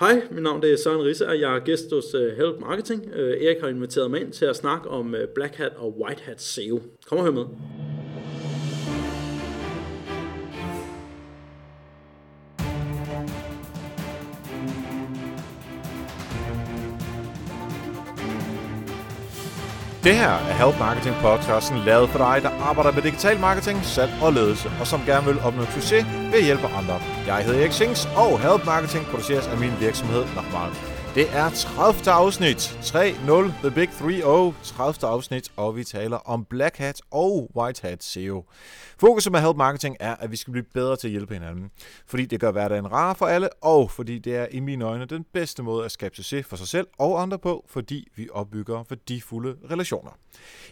Hej, mit navn er Søren Risse, og jeg er gæst hos øh, Help Marketing. Øh, Erik har inviteret mig ind til at snakke om øh, Black Hat og White Hat SEO. Kom og hør med. Det her er Help Marketing podcasten lavet for dig, der arbejder med digital marketing, salg og ledelse, og som gerne vil opnå succes ved at hjælpe andre. Jeg hedder Erik Sings, og Help Marketing produceres af min virksomhed Nokmal. Det er 30. afsnit, 3.0, The Big 3.0, 30. afsnit, og vi taler om Black Hat og White Hat SEO. Fokuset med Help Marketing er, at vi skal blive bedre til at hjælpe hinanden, fordi det gør hverdagen rar for alle, og fordi det er i mine øjne den bedste måde at skabe succes for sig selv og andre på, fordi vi opbygger værdifulde relationer.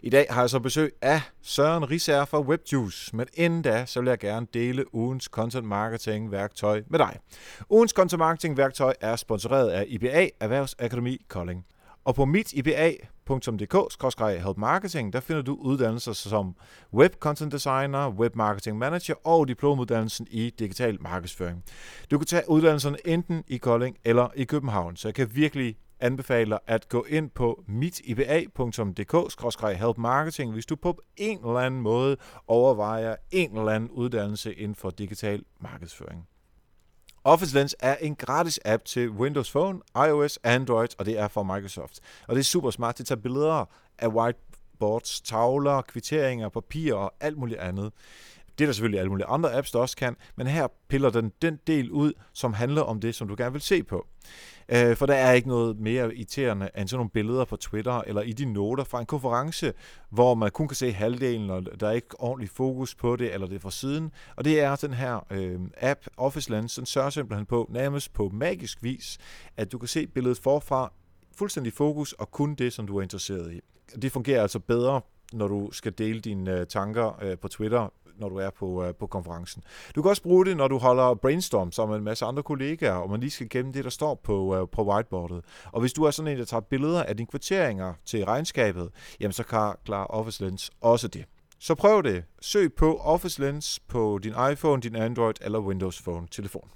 I dag har jeg så besøg af Søren Risager fra WebJuice, men inden da, så vil jeg gerne dele ugens content marketing værktøj med dig. Ugens content marketing værktøj er sponsoreret af IBA Erhvervsakademi Kolding. Og på mit IBA marketing, der finder du uddannelser som Web Content Designer, Web Marketing Manager og diplomuddannelsen i digital markedsføring. Du kan tage uddannelserne enten i Kolding eller i København, så jeg kan virkelig anbefale at gå ind på mitiba.dk-helpmarketing, hvis du på en eller anden måde overvejer en eller anden uddannelse inden for digital markedsføring. Office Lens er en gratis app til Windows Phone, iOS, Android, og det er fra Microsoft. Og det er super smart Det tager billeder af whiteboards, tavler, kvitteringer, papir og alt muligt andet. Det er der selvfølgelig alle mulige andre apps, der også kan, men her piller den den del ud, som handler om det, som du gerne vil se på. Øh, for der er ikke noget mere irriterende end sådan nogle billeder på Twitter eller i de noter fra en konference, hvor man kun kan se halvdelen, og der er ikke ordentlig fokus på det, eller det er fra siden. Og det er den her øh, app, Office Lens, den sørger simpelthen på, nærmest på magisk vis, at du kan se billedet forfra, fuldstændig fokus, og kun det, som du er interesseret i. Det fungerer altså bedre når du skal dele dine øh, tanker øh, på Twitter, når du er på, øh, på konferencen. Du kan også bruge det, når du holder brainstorm sammen med en masse andre kollegaer, og man lige skal gemme det, der står på, øh, på whiteboardet. Og hvis du er sådan en, der tager billeder af dine kvarteringer til regnskabet, jamen så kan klar Office Lens også det. Så prøv det. Søg på Office Lens på din iPhone, din Android eller Windows Phone telefon.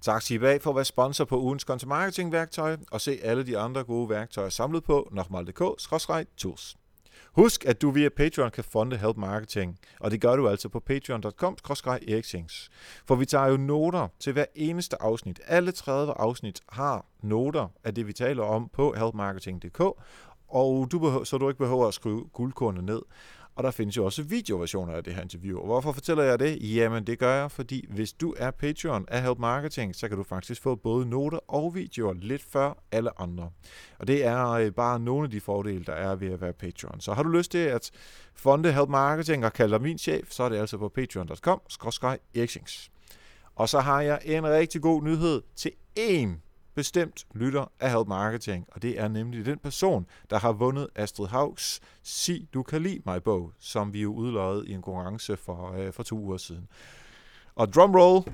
Tak til IBA for at være sponsor på ugens content marketing værktøj og se alle de andre gode værktøjer samlet på nokmal.dk-tools. Husk, at du via Patreon kan fonde Help Marketing, og det gør du altså på patreon.com For vi tager jo noter til hver eneste afsnit. Alle 30 afsnit har noter af det, vi taler om på helpmarketing.dk, og du behøver, så du ikke behøver at skrive guldkornet ned. Og der findes jo også videoversioner af det her interview. Og hvorfor fortæller jeg det? Jamen det gør jeg, fordi hvis du er Patreon af Help Marketing, så kan du faktisk få både noter og videoer lidt før alle andre. Og det er øh, bare nogle af de fordele, der er ved at være Patreon. Så har du lyst til at fonde Help Marketing og kalde dig min chef, så er det altså på patreon.com Og så har jeg en rigtig god nyhed til en bestemt lytter af Help Marketing, og det er nemlig den person, der har vundet Astrid Haugs Sig du kan lide mig bog, som vi jo udløjede i en konkurrence for, øh, for to uger siden. Og drumroll,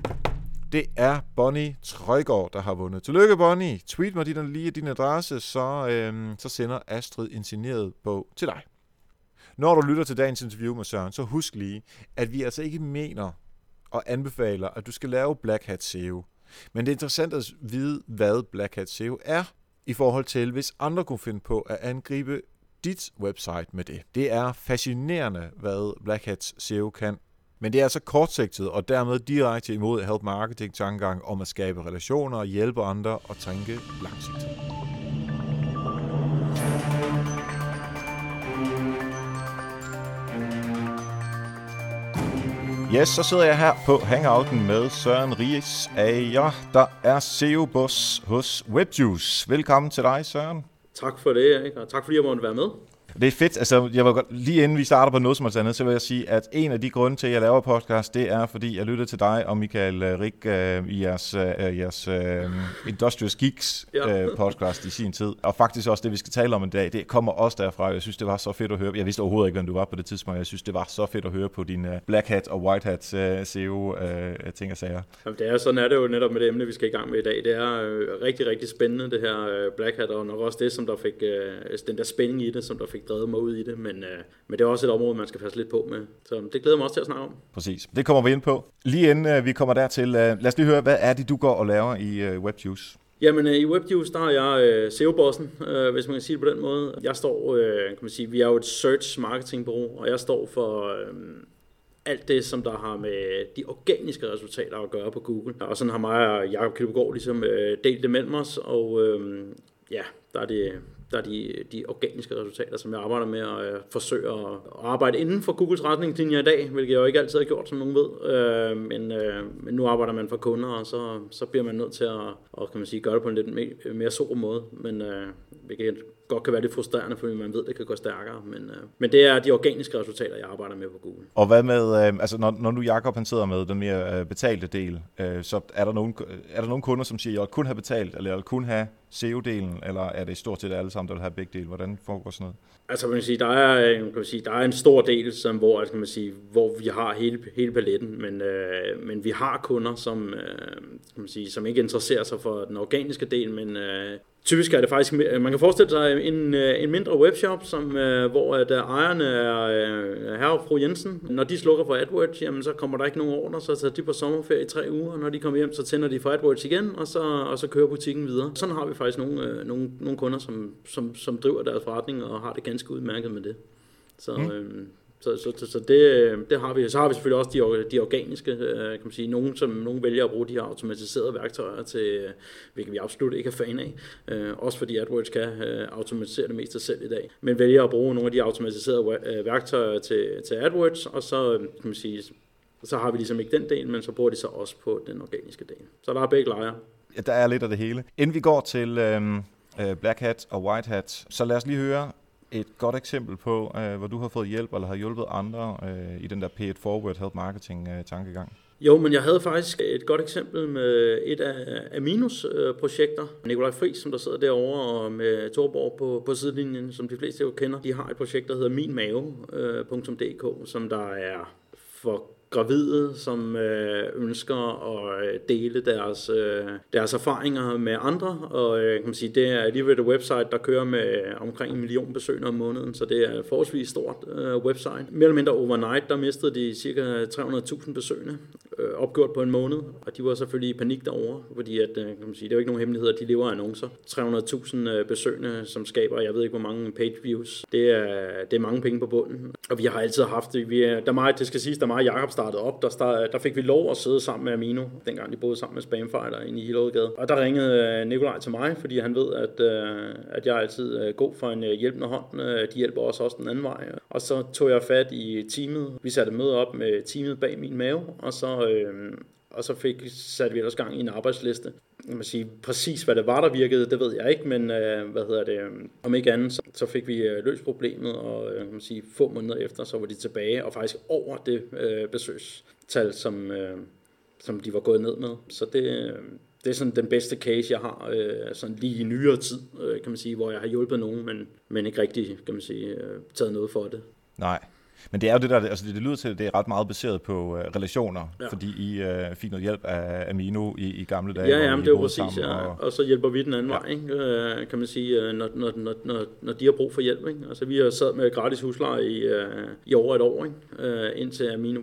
det er Bonnie Trøjgaard, der har vundet. Tillykke, Bonnie. Tweet mig din, lige din adresse, så, øh, så sender Astrid en signeret bog til dig. Når du lytter til dagens interview med Søren, så husk lige, at vi altså ikke mener og anbefaler, at du skal lave Black Hat SEO. Men det er interessant at vide, hvad Black Hat SEO er, i forhold til, hvis andre kunne finde på at angribe dit website med det. Det er fascinerende, hvad Black Hat SEO kan. Men det er altså kortsigtet og dermed direkte imod help marketing tankegang om at skabe relationer hjælpe andre og tænke langsigtet. Yes, så sidder jeg her på Hangouten med Søren Ries Ager, der er SEO-boss hos WebJuice. Velkommen til dig, Søren. Tak for det, Erik, og tak fordi jeg måtte være med. Det er fedt. Altså, jeg var godt, lige inden vi starter på noget som helst andet, så vil jeg sige, at en af de grunde til, at jeg laver podcast, det er, fordi jeg lytter til dig og Michael uh, Rik uh, i jeres, uh, jeres uh, Industrious Geeks uh, podcast i sin tid. Og faktisk også det, vi skal tale om i dag, det kommer også derfra. Jeg synes, det var så fedt at høre. Jeg vidste overhovedet ikke, hvem du var på det tidspunkt. Jeg synes, det var så fedt at høre på din uh, Black Hat og White Hat uh, SEO uh, ting og sager. Jamen, det er, sådan er det jo netop med det emne, vi skal i gang med i dag. Det er uh, rigtig, rigtig spændende, det her uh, Black Hat, og nok også det, som der fik, uh, den der spænding i det, som der fik drevet mig ud i det men, øh, men det er også et område, man skal passe lidt på med. Så det glæder mig også til at snakke om. Præcis. Det kommer vi ind på. Lige inden øh, vi kommer dertil, øh, lad os lige høre, hvad er det, du går og laver i øh, WebJuice? Jamen i WebJuice, der er jeg SEO-bossen, hvis man kan sige det på den måde. Jeg står, kan man sige, vi er jo et search marketingbureau, og jeg står for alt det, som der har med de organiske resultater at gøre på Google. Og sådan har mig og Jacob Kildegård ligesom delt det mellem os, og ja, der er det der er de, de organiske resultater, som jeg arbejder med og øh, forsøger at, at arbejde inden for Googles retningslinjer i dag, hvilket jeg jo ikke altid har gjort, som nogen ved. Øh, men, øh, men nu arbejder man for kunder, og så, så bliver man nødt til at og, kan man sige, gøre det på en lidt mere, mere sober måde. Men øh, hvilket godt kan være lidt frustrerende, fordi man ved, at det kan gå stærkere. Men, øh, men det er de organiske resultater, jeg arbejder med på Google. Og hvad med, øh, altså når, når nu Jacob han sidder med den mere øh, betalte del, øh, så er der, nogen, er der nogle kunder, som siger, at jeg vil kun have betalt, eller jeg vil kun have SEO-delen, eller er det stort set alle sammen, der vil have begge dele? Hvordan foregår sådan noget? Altså man kan sige, der er, kan man sige, der er en stor del, som, hvor, kan man sige, hvor vi har hele, hele paletten, men, øh, men vi har kunder, som, øh, kan man sige, som ikke interesserer sig for den organiske del, men øh, Typisk er det faktisk, man kan forestille sig en, øh, en mindre webshop, som, øh, hvor at øh, ejerne er herre og fru Jensen. Når de slukker for AdWords, jamen, så kommer der ikke nogen ordre, så tager de på sommerferie i tre uger, og når de kommer hjem, så tænder de for AdWords igen, og så, og så kører butikken videre. Sådan har vi faktisk nogle, nogle, nogle kunder, som, som, som driver deres forretning og har det ganske udmærket med det. Så, mm. øhm, så, så, så, så det, øh, det har vi. Så har vi selvfølgelig også de, de organiske, øh, kan man sige. nogen, som, nogen vælger at bruge de her automatiserede værktøjer til, øh, hvilket vi absolut ikke er fan af. Øh, også fordi AdWords kan øh, automatisere det meste selv i dag. Men vælger at bruge nogle af de automatiserede øh, værktøjer til, til AdWords, og så kan man sige, så har vi ligesom ikke den del, men så bruger de så også på den organiske del. Så der er begge lejre. Ja, der er lidt af det hele. Inden vi går til øhm, Black Hat og White Hat, så lad os lige høre, et godt eksempel på, øh, hvor du har fået hjælp eller har hjulpet andre øh, i den der pay it forward help marketing øh, tankegang? Jo, men jeg havde faktisk et godt eksempel med et af Aminos øh, projekter. Nikolaj Friis, som der sidder derovre, og med Torborg på, på sidelinjen, som de fleste jo kender. De har et projekt, der hedder minmave.dk, øh, som der er for gravide, som øh, ønsker at øh, dele deres, øh, deres erfaringer med andre. Og øh, kan man sige, det er alligevel et website, der kører med omkring en million besøgende om måneden, så det er et forholdsvis stort øh, website. Mere eller mindre overnight, der mistede de cirka 300.000 besøgende, øh, opgjort på en måned, og de var selvfølgelig i panik derovre, fordi at, øh, kan man sige, det er jo ikke nogen hemmelighed, at de lever af annoncer. 300.000 øh, besøgende, som skaber, jeg ved ikke hvor mange page views, det er, det er mange penge på bunden. Og vi har altid haft. Vi er, der er meget, det skal siges, der er meget Jacobs startede op, der, start, der fik vi lov at sidde sammen med Amino, dengang de boede sammen med Spamfighter inde i Hillerødgade. Og der ringede øh, Nikolaj til mig, fordi han ved, at, øh, at jeg altid øh, er god for en hjælpende hånd. De hjælper også også den anden vej. Og så tog jeg fat i teamet. Vi satte møde op med teamet bag min mave, og så, øh, og så fik, satte vi ellers gang i en arbejdsliste. Jeg må sige, præcis hvad det var, der virkede, det ved jeg ikke, men øh, hvad hedder det, øh, om ikke andet, så, så fik vi øh, løst problemet, og øh, man sige, få måneder efter, så var de tilbage, og faktisk over det øh, besøgstal, som, øh, som de var gået ned med. Så det, øh, det er sådan den bedste case, jeg har øh, sådan lige i nyere tid, øh, kan man sige, hvor jeg har hjulpet nogen, men, men ikke rigtig, kan man sige, øh, taget noget for det. Nej, men det er jo det der, altså det, det lyder til, at det er ret meget baseret på uh, relationer, ja. fordi I uh, fik noget hjælp af Amino i, i gamle dage. Ja, jamen, det er jo præcis, ja. Og... og så hjælper vi den anden ja. vej, ikke? Uh, kan man sige, når, når, når, når, når de har brug for hjælp. Ikke? Altså vi har sad med gratis husleje i, uh, i over et år, ikke? Uh, indtil Amino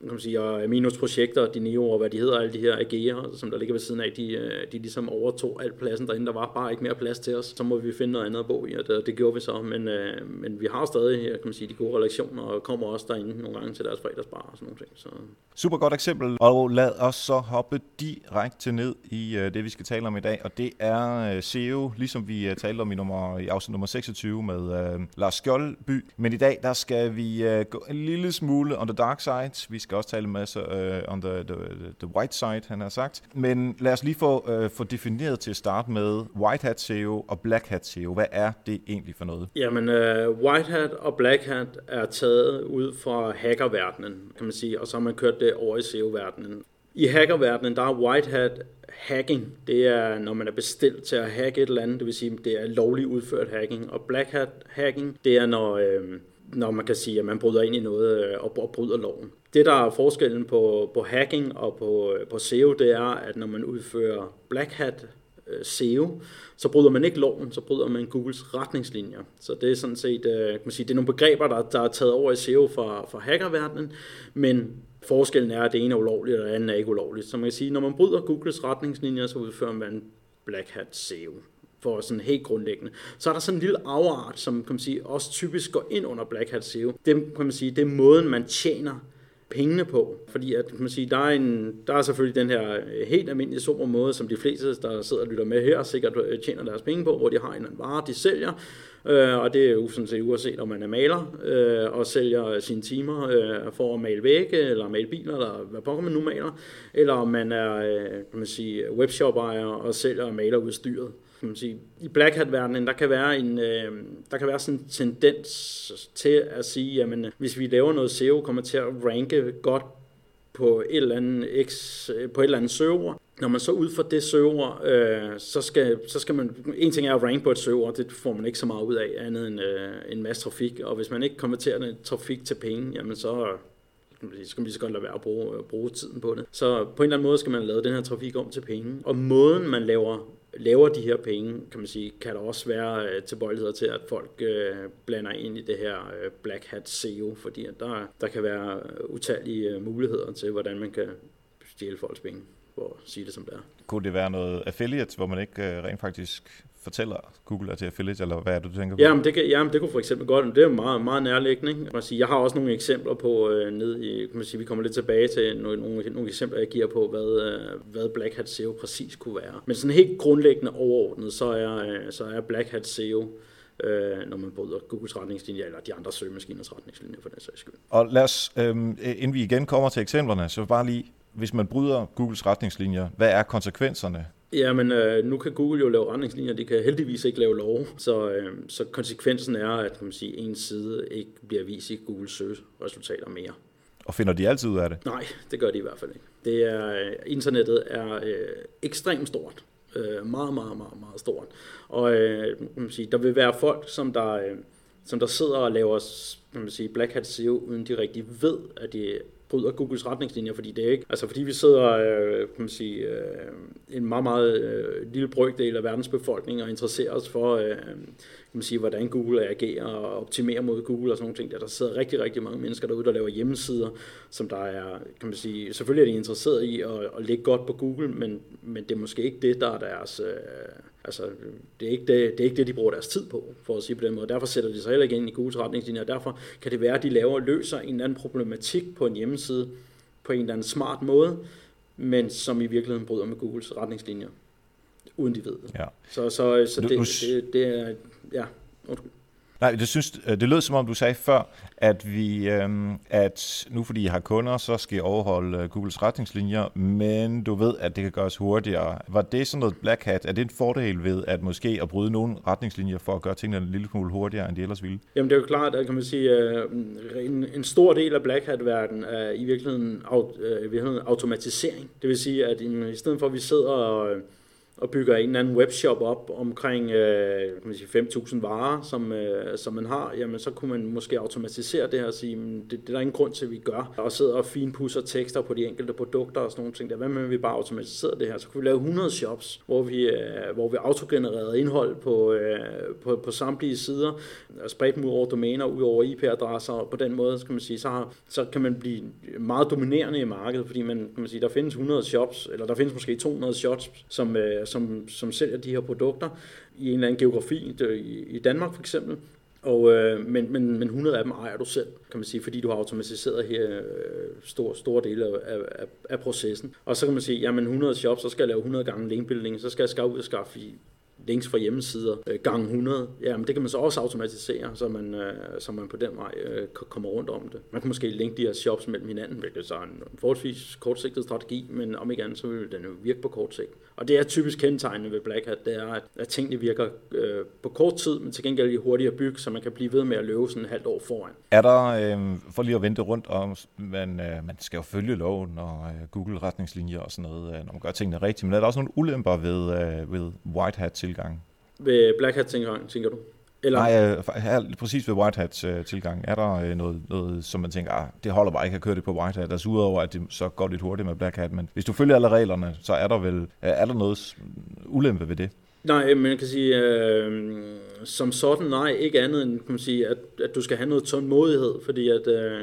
kan man sige, og Aminos projekter, de Neo og hvad de hedder, alle de her AG'er, som der ligger ved siden af, de, øh, de ligesom overtog al pladsen derinde. Der var bare ikke mere plads til os. Så må vi finde noget andet at bo i, og det, det gjorde vi så. Men, øh, men vi har stadig kan man sige, de gode relationer, og kommer også derinde nogle gange til deres fredagsbar og sådan nogle ting. Så. Super godt eksempel, og lad os så hoppe direkte ned i øh, det, vi skal tale om i dag, og det er øh, SEO, ligesom vi talte om i, nummer, i afsnit nummer 26 med øh, Lars Skjoldby. Men i dag, der skal vi øh, gå en lille smule on the dark side. Vi skal også tale en masse uh, on the, the, the white side, han har sagt. Men lad os lige få, uh, få defineret til at starte med White Hat SEO og Black Hat SEO. Hvad er det egentlig for noget? Jamen, uh, White Hat og Black Hat er taget ud fra hackerverdenen, kan man sige, og så har man kørt det over i SEO-verdenen. I hackerverdenen, der er White Hat hacking, det er, når man er bestilt til at hacke et eller andet, det vil sige, det er lovligt udført hacking. Og Black Hat hacking, det er, når... Øh, når man kan sige, at man bryder ind i noget øh, og bryder loven. Det, der er forskellen på, på hacking og på, øh, på SEO, det er, at når man udfører black hat øh, SEO, så bryder man ikke loven, så bryder man Googles retningslinjer. Så det er sådan set, kan man sige, det er nogle begreber, der, der er taget over i SEO fra, fra hackerverdenen, men forskellen er, at det ene er ulovligt, og det andet er ikke ulovligt. Så man kan sige, når man bryder Googles retningslinjer, så udfører man Black Hat SEO for sådan helt grundlæggende. Så er der sådan en lille afart, som kan man sige, også typisk går ind under Black Hat SEO. Det, kan man sige, det er måden, man tjener pengene på. Fordi at, kan man sige, der, er en, der er selvfølgelig den her øh, helt almindelige super måde, som de fleste, der sidder og lytter med her, sikkert øh, tjener deres penge på, hvor de har en eller anden vare, de sælger, øh, og det er jo sådan set uanset, om man er maler øh, og sælger sine timer øh, for at male vægge, eller male biler, eller hvad pokker man nu maler, eller om man er øh, kan man sige, webshop-ejer og sælger malerudstyret. maler kan man sige, i Black Hat-verdenen, der kan være en, øh, der kan være sådan en tendens til at sige, jamen, øh, hvis vi laver noget SEO, kommer til at ranke godt på et eller andet, X, øh, på et eller andet server. Når man så ud fra det server, øh, så, skal, så skal man, en ting er at ranke på et server, det får man ikke så meget ud af, andet end øh, en masse trafik, og hvis man ikke konverterer den trafik til penge, jamen så så skal man lige så godt lade være at bruge, bruge tiden på det. Så på en eller anden måde skal man lave den her trafik om til penge. Og måden man laver laver de her penge, kan man sige, kan der også være øh, tilbøjeligheder til, at folk øh, blander ind i det her øh, Black Hat SEO, fordi at der, der kan være øh, utallige øh, muligheder til, hvordan man kan stjæle folks penge, for at sige det som det er. Kunne det være noget affiliate, hvor man ikke øh, rent faktisk fortæller Google er til affiliate, eller hvad er det, du tænker på? Jamen, det, kan, jamen, det kunne for eksempel godt, det er meget, meget nærliggende. Ikke? Jeg, sige, jeg har også nogle eksempler på, øh, ned i, kan man sige, vi kommer lidt tilbage til nogle, nogle, nogle eksempler, jeg giver på, hvad, øh, hvad Black Hat SEO præcis kunne være. Men sådan helt grundlæggende overordnet, så er, øh, så er Black Hat SEO øh, når man bryder Googles retningslinjer, eller de andre søgemaskiners retningslinjer for den sags skyld. Og lad os, øh, inden vi igen kommer til eksemplerne, så bare lige, hvis man bryder Googles retningslinjer, hvad er konsekvenserne Jamen, øh, nu kan Google jo lave retningslinjer, de kan heldigvis ikke lave lov, så, øh, så konsekvensen er, at kan man sige, en side ikke bliver vist i Googles søgeresultater mere. Og finder de altid ud af det? Nej, det gør de i hvert fald ikke. Det er, øh, internettet er øh, ekstremt stort. Øh, meget, meget, meget, meget stort. Og øh, kan man sige, der vil være folk, som der, øh, som der sidder og laver kan man sige, Black Hat SEO, uden de rigtig ved, at de bryder Googles retningslinjer, fordi det er ikke, altså fordi vi sidder, øh, kan man sige, øh, en meget, meget øh, lille brøkdel af verdens befolkning og interesserer os for, øh, kan man sige, hvordan Google agerer og optimerer mod Google og sådan nogle ting. Der, der sidder rigtig, rigtig mange mennesker derude, der laver hjemmesider, som der er, kan man sige, selvfølgelig er de interesseret i at, at ligge godt på Google, men, men det er måske ikke det, der er deres, øh, altså det er, ikke det, det er ikke det, de bruger deres tid på, for at sige på den måde. Derfor sætter de sig heller ikke ind i Googles retningslinjer, og derfor kan det være, at de laver og løser en eller anden problematik på en hjemmeside på en eller anden smart måde, men som i virkeligheden bryder med Googles retningslinjer, uden de ved det. Ja. Så, så, så det, det, det er ja, undskyld. Nej, det, synes, øh, det lød som om, du sagde før, at vi, øhm, at nu fordi I har kunder, så skal I overholde øh, Googles retningslinjer, men du ved, at det kan gøres hurtigere. Var det sådan noget black hat? Er det en fordel ved at måske at bryde nogle retningslinjer for at gøre tingene en lille smule hurtigere, end de ellers ville? Jamen det er jo klart, at kan man sige, øh, en, en stor del af black hat-verdenen er i virkeligheden, i virkeligheden automatisering. Det vil sige, at i stedet for at vi sidder og og bygger en eller anden webshop op omkring øh, 5.000 varer, som, øh, som man har, jamen så kunne man måske automatisere det her og sige, det, det er der ingen grund til, at vi gør. Og sidder og finpusser tekster på de enkelte produkter og sådan nogle ting. Der. Hvad med, at vi bare automatiserer det her? Så kunne vi lave 100 shops, hvor vi, øh, hvor vi autogenererede indhold på, øh, på, på samtlige sider, og spredt dem ud over domæner, ud over IP-adresser, og på den måde, kan man sige, så, har, så kan man blive meget dominerende i markedet, fordi man, kan man sige, der findes 100 shops, eller der findes måske 200 shops, som, øh, som, som sælger de her produkter i en eller anden geografi, i, i Danmark for eksempel. Og, øh, men, men, men 100 af dem ejer du selv, kan man sige, fordi du har automatiseret her øh, store, store dele af, af, af processen. Og så kan man sige, jamen 100 shops, så skal jeg lave 100 gange linkbuilding, så skal jeg skaffe ud og skaffe links fra hjemmesider øh, gang 100, jamen det kan man så også automatisere, så man, øh, så man på den vej øh, kommer rundt om det. Man kan måske linke de her shops mellem hinanden, hvilket så er en forholdsvis kortsigtet strategi, men om ikke andet, så vil den jo virke på kort sigt. Og det er typisk kendetegnende ved Black Hat, det er, at, at tingene virker øh, på kort tid, men til gengæld er hurtigere at bygge, så man kan blive ved med at løbe sådan et halvt år foran. Er der, øh, for lige at vente rundt om, man, øh, man skal jo følge loven og øh, Google-retningslinjer og sådan noget, øh, når man gør tingene rigtigt, men er der også nogle ulemper ved, øh, ved White Hat-tilgang? Ved Black Hat tilgang, tænker du? Eller? Nej, øh, her, præcis ved White Hats øh, tilgang, er der øh, noget, noget, som man tænker, ah, det holder bare ikke at køre det på White Hat, altså udover at det så går lidt hurtigt med Black Hat, men hvis du følger alle reglerne, så er der vel, er der noget ulempe ved det? Nej, men jeg kan sige, øh, som sådan nej, ikke andet end kan man sige, at, at du skal have noget tålmodighed, fordi at, øh,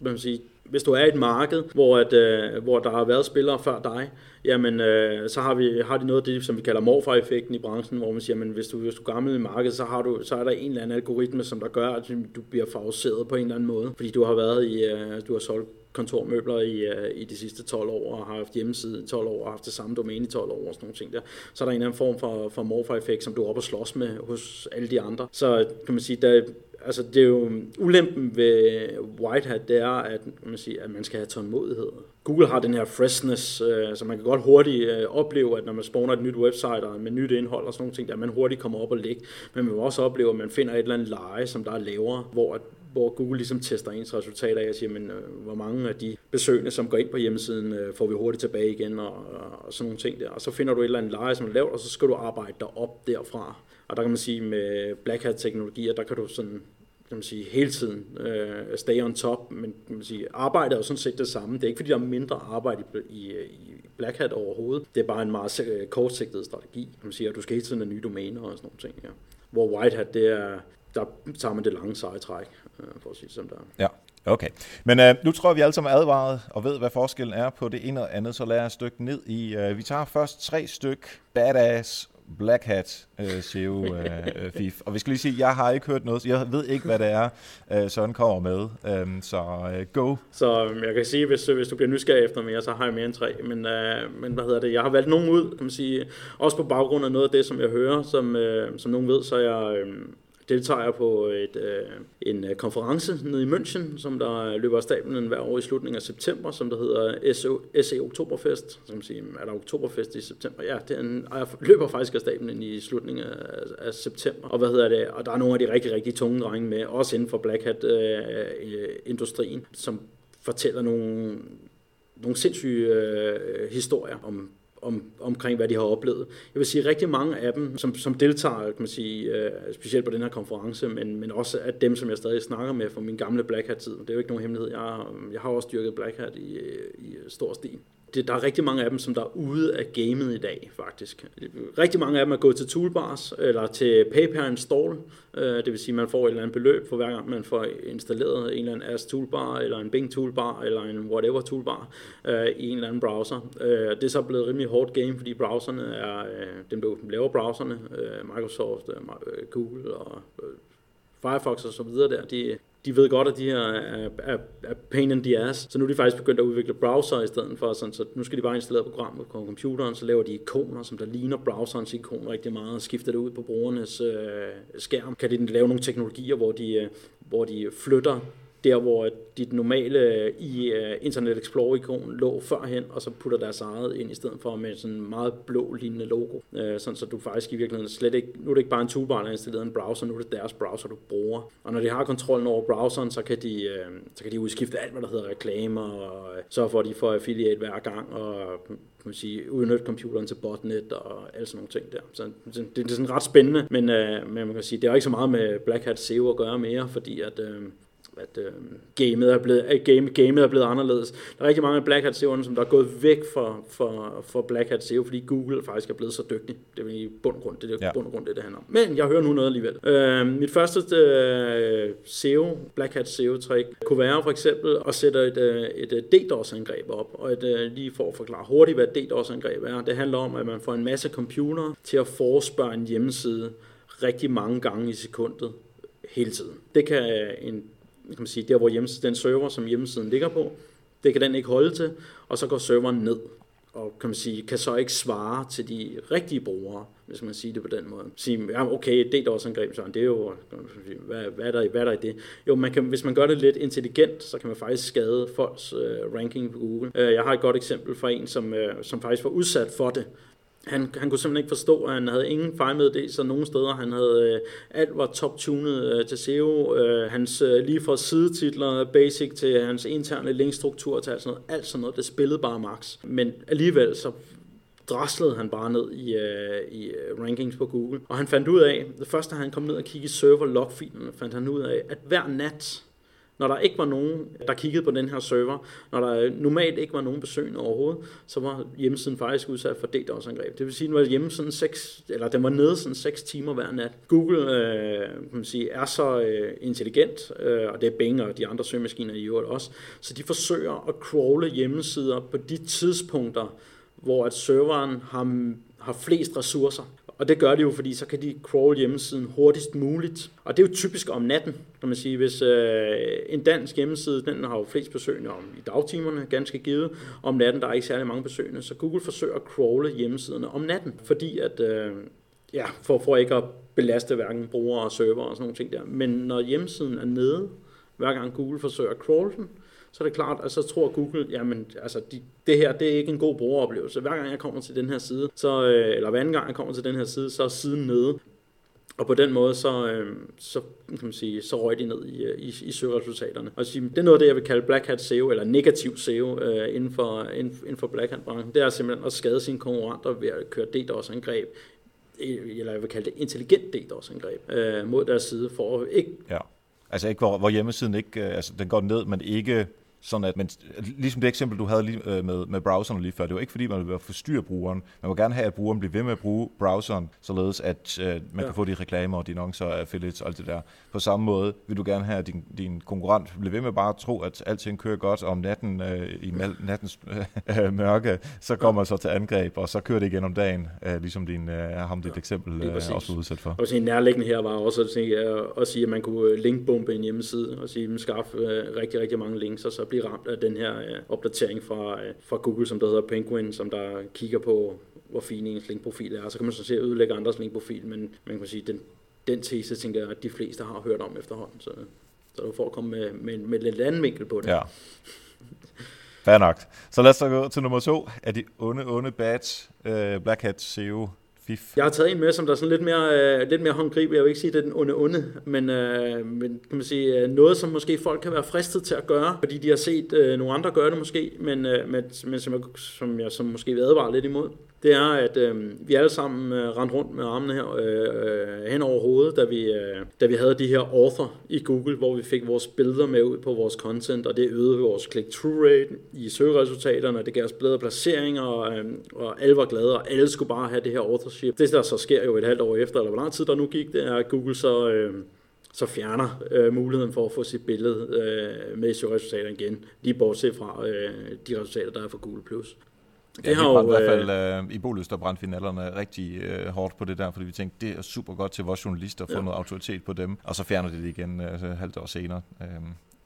man kan sige, hvis du er i et marked, hvor, at, øh, hvor der har været spillere før dig, jamen øh, så har, vi, har de noget af det, som vi kalder morfar-effekten i branchen, hvor man siger, at hvis du, hvis du er gammel i markedet, så, har du, så er der en eller anden algoritme, som der gør, at du bliver favoriseret på en eller anden måde, fordi du har været i, øh, du har solgt kontormøbler i, øh, i de sidste 12 år, og har haft hjemmeside i 12 år, og haft det samme domæne i 12 år, og sådan nogle ting der. Så er der en eller anden form for, for morfar-effekt, som du er oppe og slås med hos alle de andre. Så kan man sige, der, altså det er jo um, ulempen ved White Hat, det er, at man, siger, at man skal have tålmodighed. Google har den her freshness, øh, så man kan godt hurtigt øh, opleve, at når man spawner et nyt website og med nyt indhold og sådan nogle ting, at man hurtigt kommer op og ligge. Men man vil også opleve, at man finder et eller andet leje, som der er lavere, hvor, at, hvor Google ligesom tester ens resultater af og siger, men øh, hvor mange af de besøgende, som går ind på hjemmesiden, øh, får vi hurtigt tilbage igen og, og sådan nogle ting der. Og så finder du et eller andet leje, som er lavt, og så skal du arbejde dig op derfra. Og der kan man sige, med Black Hat-teknologier, der kan du sådan kan man sige, hele tiden øh, stay on top, men kan man sige, arbejdet er jo sådan set det samme. Det er ikke fordi, der er mindre arbejde i, i, i Black Hat overhovedet. Det er bare en meget øh, kortsigtet strategi, kan man sige, at du skal hele tiden have nye domæner og sådan nogle ting. Ja. Hvor White Hat, det er, der tager man det lange seje træk, øh, for at sige det som der. Ja. Okay, men øh, nu tror jeg, vi alle sammen er advaret og ved, hvad forskellen er på det ene og andet, så lad os dykke ned i, øh, vi tager først tre styk badass Black Hat øh, SEO øh, øh, fif. Og vi skal lige sige, jeg har ikke hørt noget, så jeg ved ikke, hvad det er, øh, Søren kommer med. Øhm, så øh, go. Så øhm, jeg kan sige, hvis, øh, hvis du bliver nysgerrig efter mere, så har jeg mere end tre. Men, øh, men hvad hedder det? Jeg har valgt nogen ud, kan man sige, også på baggrund af noget af det, som jeg hører, som, øh, som nogen ved, så er jeg... Øh, deltager jeg på et, øh, en øh, konference nede i München, som der løber af stablen hver år i slutningen af september, som der hedder SO, SE Oktoberfest. Så kan man sige, er der Oktoberfest i september? Ja, det er en, jeg løber faktisk af stablen i slutningen af, af september. Og hvad hedder det? Og der er nogle af de rigtig, rigtig tunge drenge med, også inden for Black Hat-industrien, øh, som fortæller nogle, nogle sindssyge øh, historier om om, omkring, hvad de har oplevet. Jeg vil sige, rigtig mange af dem, som, som deltager, kan man sige, øh, specielt på den her konference, men, men også af dem, som jeg stadig snakker med fra min gamle Black Hat-tid. Det er jo ikke nogen hemmelighed. Jeg, øh, jeg har også dyrket Black Hat i, øh, i stor stil det, der er rigtig mange af dem, som der er ude af gamet i dag, faktisk. Rigtig mange af dem er gået til toolbars, eller til pay install, øh, det vil sige, at man får et eller andet beløb for hver gang, man får installeret en eller anden AS toolbar, eller en Bing toolbar, eller en whatever toolbar øh, i en eller anden browser. Øh, det er så blevet rimelig hårdt game, fordi browserne er, øh, dem der laver browserne, øh, Microsoft, øh, Google og Firefox og så videre der, de, de ved godt, at de her er, er, er pain in the ass, så nu er de faktisk begyndt at udvikle browser i stedet for, sådan, så nu skal de bare installere programmet på computeren, så laver de ikoner, som der ligner browserens ikon rigtig meget, og skifter det ud på brugernes øh, skærm. Kan de lave nogle teknologier, hvor de, øh, hvor de flytter der hvor dit normale i øh, Internet Explorer-ikon lå førhen, og så putter deres eget ind i stedet for med sådan en meget blå lignende logo. Øh, sådan så du faktisk i virkeligheden slet ikke, nu er det ikke bare en toolbar, der er installeret en browser, nu er det deres browser, du bruger. Og når de har kontrollen over browseren, så kan de, øh, så kan de udskifte alt, hvad der hedder reklamer, og så får for, de for affiliate hver gang, og kan man sige, udnytte computeren til botnet og alle sådan nogle ting der. Så det, det er sådan ret spændende, men, men man kan sige, det har ikke så meget med Black Hat SEO at gøre mere, fordi at, at øh, gamet, er blevet, at game, gamet er blevet anderledes. Der er rigtig mange Black Hat SEO'erne, som der er gået væk fra, fra, fra Black Hat SEO, fordi Google faktisk er blevet så dygtig. Det er i bund og grund det, det, ja. bund og grund, det, det handler om. Men jeg hører nu noget alligevel. Øh, mit første øh, SEO, Black Hat SEO-trick, kunne være for eksempel at sætte et, øh, et, et DDoS-angreb op. Og et, øh, lige for at forklare hurtigt, hvad et DDoS-angreb er. Det handler om, at man får en masse computer til at forespørge en hjemmeside rigtig mange gange i sekundet hele tiden. Det kan en kan man sige, der hvor hjemmesiden, den server, som hjemmesiden ligger på, det kan den ikke holde til, og så går serveren ned og kan man sige, kan så ikke svare til de rigtige brugere, hvis man siger det på den måde. Sige, ja, okay, det er også angreb, så det er jo, hvad, hvad, er der, hvad er der i det? Jo, man kan, hvis man gør det lidt intelligent, så kan man faktisk skade folks øh, ranking på Google. Øh, jeg har et godt eksempel fra en, som, øh, som faktisk var udsat for det, han, han kunne simpelthen ikke forstå, at han havde ingen så nogen steder. Han havde, øh, alt var top-tunet øh, til SEO. Øh, hans øh, lige fra sidetitler, basic til hans interne linkstruktur til alt sådan noget. Alt sådan noget, det spillede bare max. Men alligevel så draslede han bare ned i, øh, i øh, rankings på Google. Og han fandt ud af, det første han kom ned og kiggede i server log fandt han ud af, at hver nat når der ikke var nogen, der kiggede på den her server, når der normalt ikke var nogen besøgende overhovedet, så var hjemmesiden faktisk udsat for DDoS-angreb. Det vil sige, at den var hjemmesiden 6, eller den var nede sådan 6 timer hver nat. Google øh, kan man sige, er så øh, intelligent, øh, og det er Bing og de andre søgemaskiner i øvrigt også, så de forsøger at crawle hjemmesider på de tidspunkter, hvor at serveren har, har flest ressourcer. Og det gør de jo, fordi så kan de crawl hjemmesiden hurtigst muligt. Og det er jo typisk om natten, kan man sige. Hvis øh, en dansk hjemmeside, den har jo flest besøgende om i dagtimerne, ganske givet. Om natten, der er ikke særlig mange besøgende. Så Google forsøger at crawle hjemmesiderne om natten, fordi at, øh, ja, for, for ikke at belaste hverken brugere og server og sådan nogle ting der. Men når hjemmesiden er nede, hver gang Google forsøger at crawle den, så er det klart, at så tror Google, jamen altså, de, det her, det er ikke en god brugeroplevelse. Hver gang jeg kommer til den her side, så, øh, eller hver anden gang jeg kommer til den her side, så er siden nede. Og på den måde, så, øh, så, kan man sige, så røg de ned i, øh, i, i søgeresultaterne. Og sige, det er noget af det, jeg vil kalde Black Hat SEO, eller negativ SEO øh, inden, for, inden, inden for Black Hat-branchen. Det er simpelthen at skade sine konkurrenter ved at køre DDoS-angreb, eller jeg vil kalde det intelligent DDoS-angreb, øh, mod deres side, for ikke ja Altså ikke, hvor, hvor hjemmesiden ikke, øh, altså den går ned, men ikke sådan at, men ligesom det eksempel, du havde lige, øh, med, med browseren lige før, det var ikke fordi, man vil forstyrre brugeren. Man vil gerne have, at brugeren bliver ved med at bruge browseren, således at øh, man ja. kan få de reklamer og de annoncer og affiliates og alt det der. På samme måde vil du gerne have, at din, din konkurrent bliver ved med bare at tro, at alting kører godt om natten øh, i nattens øh, mørke, så kommer ja. så til angreb, og så kører det igen om dagen, øh, ligesom din, øh, ham dit ja, eksempel øh, også var udsat for. Og en nærliggende her var også at sige, at, sige, at man kunne linkbombe en hjemmeside og sige, at skaffe øh, rigtig, rigtig mange links, og så blive ramt af den her øh, opdatering fra, øh, fra Google, som der hedder Penguin, som der kigger på, hvor fin ens linkprofil er. Så kan man så se at ødelægge andres linkprofil, men man kan sige, den, den tese, tænker jeg, at de fleste har hørt om efterhånden. Så, så du får at komme med, med, med lidt anden vinkel på det. Ja. Fair nok. Så lad os så gå til nummer to af de onde, onde bad øh, Black Hat SEO Fif. Jeg har taget en med, som der er sådan lidt mere, øh, lidt mere håndgribelig. Jeg vil ikke sige, at det er den onde onde, men, øh, men kan man sige, øh, noget, som måske folk kan være fristet til at gøre, fordi de har set øh, nogle andre gøre det måske, men, øh, men, men som, jeg, som jeg som måske vil advare lidt imod det er, at øh, vi alle sammen øh, rendte rundt med armene her øh, øh, hen over hovedet, da vi, øh, da vi havde de her author i Google, hvor vi fik vores billeder med ud på vores content, og det øgede vores click-through rate i søgeresultaterne, og det gav os bedre placeringer, og, øh, og alle var glade, og alle skulle bare have det her authorship. Det der så sker jo et halvt år efter, eller hvor lang tid der nu gik, det er, at Google så... Øh, så fjerner øh, muligheden for at få sit billede øh, med i søgeresultaterne igen, lige bortset fra øh, de resultater, der er for Google+. Det ja, har jo, i hvert fald øh, i Boløs, der brændte finalerne rigtig øh, hårdt på det der, fordi vi tænkte, det er super godt til vores journalister at få ja. noget autoritet på dem, og så fjerner de det igen øh, halvt år senere. Øh,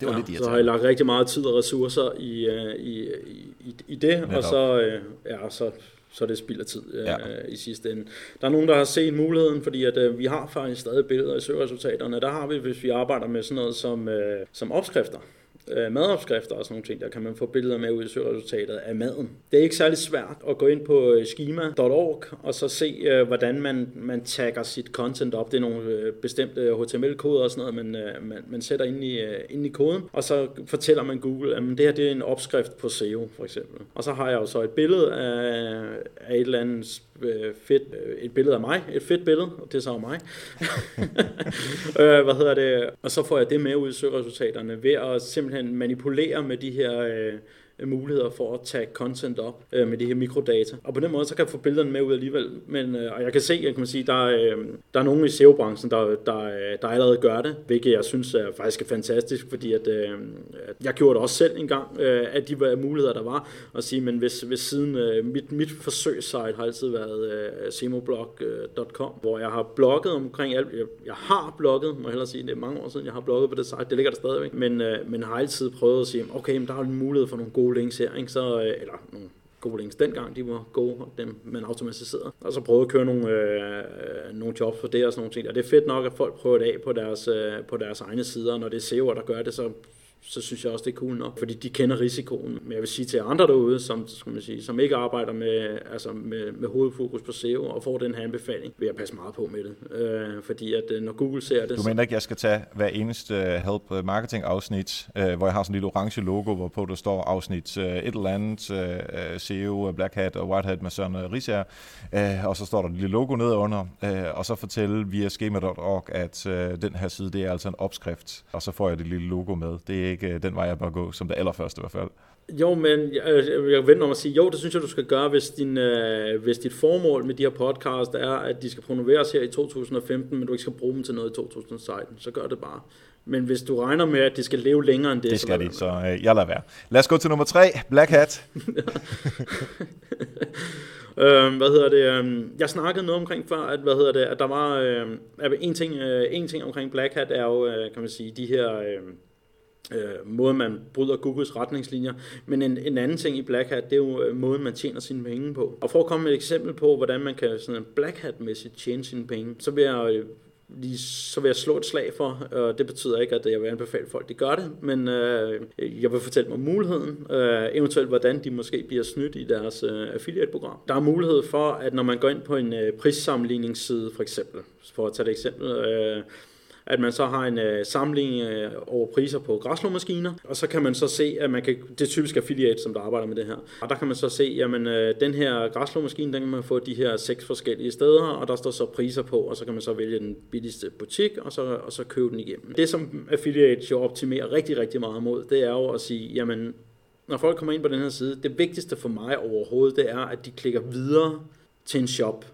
det var ja, lidt irriterende. Så har jeg lagt rigtig meget tid og ressourcer i, øh, i, i, i det, Netop. og så, øh, ja, så, så det spild af tid øh, ja. i sidste ende. Der er nogen, der har set muligheden, fordi at, øh, vi har faktisk stadig billeder i søgeresultaterne. Der har vi, hvis vi arbejder med sådan noget som, øh, som opskrifter, øh, madopskrifter og sådan nogle ting, der kan man få billeder med ud i søgeresultatet af maden. Det er ikke særlig svært at gå ind på øh, schema.org og så se, øh, hvordan man, man tagger sit content op. Det er nogle øh, bestemte HTML-koder og sådan noget, man, øh, man, man sætter ind i, øh, ind i koden, og så fortæller man Google, at det her det er en opskrift på SEO for eksempel. Og så har jeg jo så et billede af, af et eller andet øh, fedt, øh, et billede af mig, et fedt billede, og det er så mig. øh, hvad hedder det? Og så får jeg det med ud i søgeresultaterne ved at simpelthen manipulere med de her øh, Øh, muligheder for at tage content op øh, med de her mikrodata. Og på den måde, så kan jeg få billederne med ud alligevel. Men, øh, og jeg kan se, jeg kan sige, der, øh, der er nogen i SEO-branchen, der, der, øh, der allerede gør det, hvilket jeg synes er faktisk er fantastisk, fordi at, øh, jeg gjorde det også selv en gang, øh, at de muligheder, der var, at sige, men hvis, hvis siden øh, mit, mit forsøgssite har altid været øh, semoblog.com, hvor jeg har blogget omkring alt. Jeg, jeg har blogget, må jeg hellere sige, det er mange år siden, jeg har blogget på det site, det ligger der stadigvæk, men, øh, men har altid prøvet at sige, okay, men der er en mulighed for nogle gode gode links her, ikke? Så, øh, eller nogle gode links dengang, de var gode, dem man automatiserede. Og så prøvede at køre nogle, øh, nogle jobs for det og sådan nogle ting. Og det er fedt nok, at folk prøver det af på deres, øh, på deres egne sider, når det er SEO'er, der gør det, så så synes jeg også, det er cool nok, fordi de kender risikoen. Men jeg vil sige til andre derude, som, skal man sige, som ikke arbejder med, altså med, med hovedfokus på SEO og får den her anbefaling, vil jeg passe meget på med det. Øh, fordi at øh, når Google ser det... Du mener ikke, jeg skal tage hver eneste øh, Help øh, Marketing afsnit, øh, hvor jeg har sådan en lille orange logo, hvorpå der står afsnit øh, et eller andet, øh, SEO, Black Hat og White Hat med Søren Risager, øh, og så står der et lille logo nedenunder, øh, og så fortælle via schema.org, at øh, den her side, det er altså en opskrift, og så får jeg det lille logo med. Det er ikke øh, den vej, jeg bør gå, som det allerførste i hvert fald. Jo, men jeg, jeg venter om at sige, jo, det synes jeg, du skal gøre, hvis, din, øh, hvis dit formål med de her podcast er, at de skal promoveres her i 2015, men du ikke skal bruge dem til noget i 2016, så gør det bare. Men hvis du regner med, at det skal leve længere end det... Det skal så de, så øh, jeg lader være. Lad os gå til nummer tre, Black Hat. øh, hvad hedder det? Øh, jeg snakkede noget omkring før, at, hvad hedder det, at der var øh, en, ting, øh, en ting omkring Black Hat er jo, øh, kan man sige, de her... Øh, øh, måde, man bryder Googles retningslinjer. Men en, en anden ting i Black Hat, det er jo øh, måden, man tjener sine penge på. Og for at komme med et eksempel på, hvordan man kan sådan Black Hat-mæssigt tjene sine penge, så vil jeg øh, lige, så vil jeg slå et slag for, og det betyder ikke, at jeg vil anbefale folk, de gør det, men øh, jeg vil fortælle dem om muligheden, øh, eventuelt hvordan de måske bliver snydt i deres øh, affiliate-program. Der er mulighed for, at når man går ind på en øh, prissammenligningsside, for eksempel, for at tage et eksempel, øh, at man så har en øh, samling øh, over priser på græslåmaskiner, og så kan man så se, at man kan, det er typisk affiliate, som der arbejder med det her, og der kan man så se, jamen øh, den her græslåmaskine, den kan man få de her seks forskellige steder, og der står så priser på, og så kan man så vælge den billigste butik, og så, og så købe den igennem. Det som affiliate jo optimerer rigtig, rigtig meget mod, det er jo at sige, jamen når folk kommer ind på den her side, det vigtigste for mig overhovedet, det er, at de klikker videre til en shop,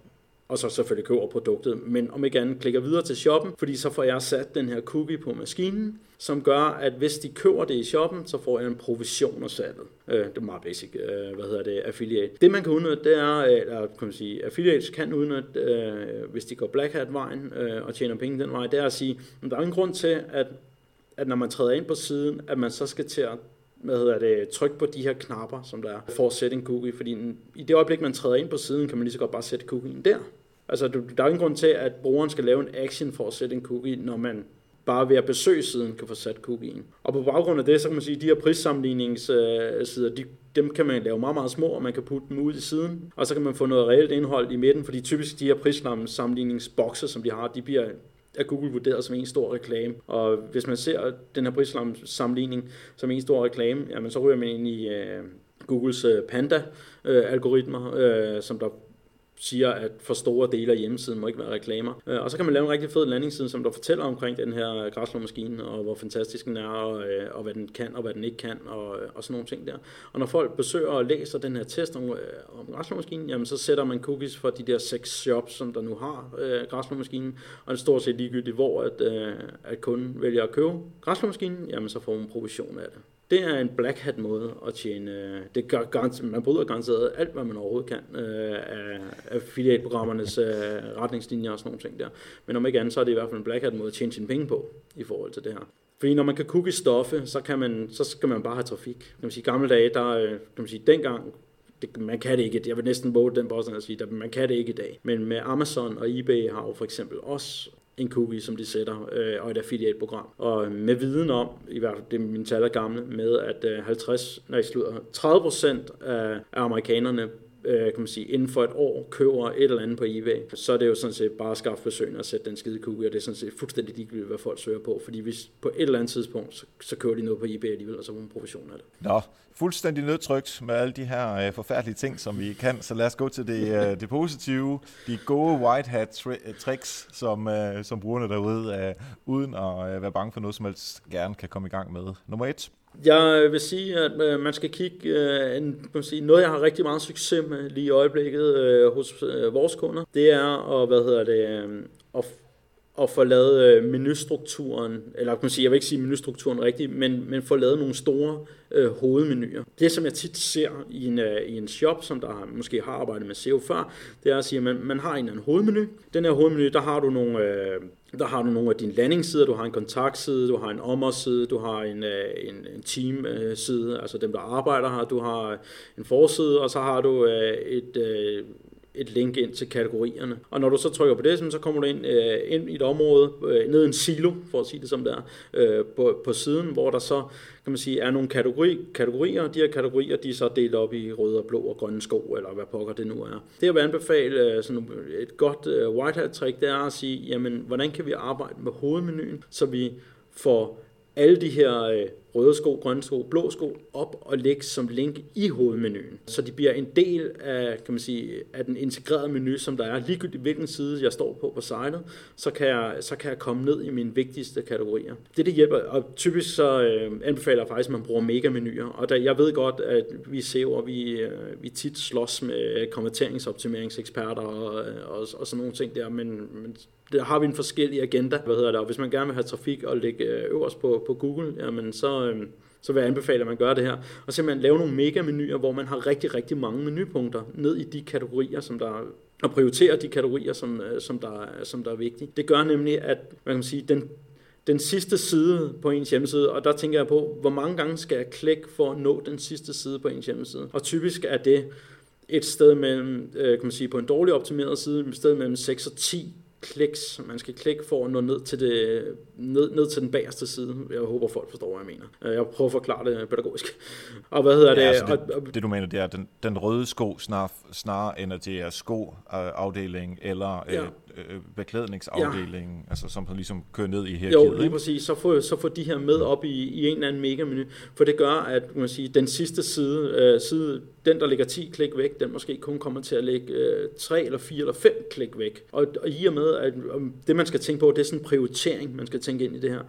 og så selvfølgelig køber produktet, men om ikke andet klikker videre til shoppen, fordi så får jeg sat den her cookie på maskinen, som gør, at hvis de køber det i shoppen, så får jeg en provision af salget. Øh, det er meget basic, øh, hvad hedder det, affiliate. Det man kan udnytte, det er, øh, eller kan man sige, affiliates kan udnytte, øh, hvis de går Black Hat-vejen øh, og tjener penge den vej, det er at sige, at der er en grund til, at, at når man træder ind på siden, at man så skal til at hvad hedder det, tryk på de her knapper, som der er, for at sætte en cookie. Fordi i det øjeblik, man træder ind på siden, kan man lige så godt bare sætte cookien der. Altså, der er ingen grund til, at brugeren skal lave en action for at sætte en cookie, når man bare ved at besøge siden kan få sat cookien. Og på baggrund af det, så kan man sige, at de her prissammenligningssider, de, dem kan man lave meget, meget små, og man kan putte dem ud i siden. Og så kan man få noget reelt indhold i midten, fordi typisk de her prissammenligningsbokse, som de har, de bliver af Google vurderet som en stor reklame. Og hvis man ser den her prissammenligning som en stor reklame, jamen så ryger man ind i øh, Googles øh, Panda-algoritmer, øh, øh, som der siger, at for store dele af hjemmesiden må ikke være reklamer. Øh, og så kan man lave en rigtig fed landingsside, som der fortæller omkring den her øh, græslåmaskine, og hvor fantastisk den er, og, øh, og hvad den kan, og hvad den ikke kan, og, og sådan nogle ting der. Og når folk besøger og læser den her test om, om græslåmaskinen, jamen så sætter man cookies for de der seks shops, som der nu har øh, græslåmaskinen, og det er stort set ligegyldigt, hvor at, øh, at kunden vælger at købe græslåmaskinen, jamen så får man provision af det. Det er en black hat måde at tjene. Øh, det gør garanteret, man bryder garanteret alt, hvad man overhovedet kan øh, af affiliate-programmernes øh, retningslinjer og sådan nogle ting der. Men om ikke andet, så er det i hvert fald en black hat måde at tjene sine penge på i forhold til det her. Fordi når man kan cookie stoffe, så, kan man, så skal man bare have trafik. Kan man sige, gamle dage, der, øh, kan man sige, dengang, det, man kan det ikke, jeg vil næsten våge den påstand at sige, at man kan det ikke i dag. Men med Amazon og eBay har jo for eksempel også en cookie, som de sætter, øh, og et affiliate-program. Og øh, med viden om, i hvert fald det mine tal er gamle, med at øh, 50, nej, slutter, 30 procent af, af amerikanerne øh, kan man sige, inden for et år køber et eller andet på eBay, så er det jo sådan set bare at skaffe besøgende og sætte den skide cookie, og det er sådan set fuldstændig ligegyldigt, hvad folk søger på, fordi hvis på et eller andet tidspunkt, så, så køber de noget på eBay alligevel, og så får man provision af det. Nå, fuldstændig nødtrykt med alle de her øh, forfærdelige ting, som vi kan, så lad os gå til det, øh, det positive, de gode white hat øh, tricks, som, øh, som brugerne derude, øh, uden at øh, være bange for noget som helst, gerne kan komme i gang med. Nummer et. Jeg øh, vil sige, at øh, man skal kigge øh, en, man sige, noget, jeg har rigtig meget succes med lige i øjeblikket øh, hos øh, vores kunder. Det er at, hvad hedder det, øh, at, at få lavet øh, menustrukturen, eller kan man sige, jeg vil ikke sige menustrukturen rigtigt, men, men få lavet nogle store øh, hovedmenuer. Det, som jeg tit ser i en, øh, i en shop, som der måske har arbejdet med SEO før, det er at sige, at man, man har en eller anden hovedmenu. Den her hovedmenu, der har du nogle, øh, der har du nogle af dine landingssider, du har en kontaktside, du har en ommerside, du har en, øh, en, en team-side, altså dem, der arbejder her, du har en forside, og så har du øh, et, øh, et link ind til kategorierne. Og når du så trykker på det, så kommer du ind, øh, ind i et område, øh, ned i en silo, for at sige det som det er, øh, på, på siden, hvor der så kan man sige, er nogle kategori, kategorier. De her kategorier de er så delt op i røde og blå og grønne sko, eller hvad pokker det nu er. Det jeg vil anbefale øh, sådan et godt øh, white hat trick, det er at sige, jamen, hvordan kan vi arbejde med hovedmenuen, så vi får alle de her øh, røde sko, grønne sko, blå sko op og lægge som link i hovedmenuen. Så de bliver en del af, kan man sige, af den integrerede menu, som der er. Ligegyldigt hvilken side jeg står på på sitet, så kan jeg, så kan jeg komme ned i mine vigtigste kategorier. Det det hjælper, og typisk så øh, anbefaler jeg faktisk, at man bruger mega-menuer. Og da, jeg ved godt, at vi SEO'er, vi, øh, vi tit slås med konverteringsoptimeringseksperter og, og, og sådan nogle ting der, men, men der har vi en forskellig agenda. Hvad hedder det? Og hvis man gerne vil have trafik og ligge øh, øverst på, på Google, jamen så, øh, så vil jeg anbefale, at man gør det her. Og simpelthen lave nogle mega-menuer, hvor man har rigtig, rigtig mange menupunkter ned i de kategorier, som der og prioritere de kategorier, som, øh, som, der, som der er vigtige. Det gør nemlig, at hvad kan man sige, den, den sidste side på ens hjemmeside, og der tænker jeg på, hvor mange gange skal jeg klikke for at nå den sidste side på ens hjemmeside. Og typisk er det et sted mellem, øh, kan man sige, på en dårlig optimeret side, et sted mellem 6 og 10 kliks, man skal klikke for at nå ned til, det, ned, ned til den bagerste side. Jeg håber, folk forstår, hvad jeg mener. Jeg prøver at forklare det pædagogisk. Og hvad hedder ja, det? Altså det, og, det, du mener, det er den, den røde sko snarere, snarere end at det er skoafdeling eller ja. øh, øh, beklædningsafdelingen, ja. altså som ligesom kører ned i her Jo, lige præcis. Så får, så får de her med op i, i en eller anden mega-menu, for det gør, at man sige, den sidste side, øh, side, den der ligger 10 klik væk, den måske kun kommer til at ligge øh, 3 eller 4 eller 5 klik væk. Og, og i og med, at det man skal tænke på, det er sådan en prioritering, man skal tænke ind i det her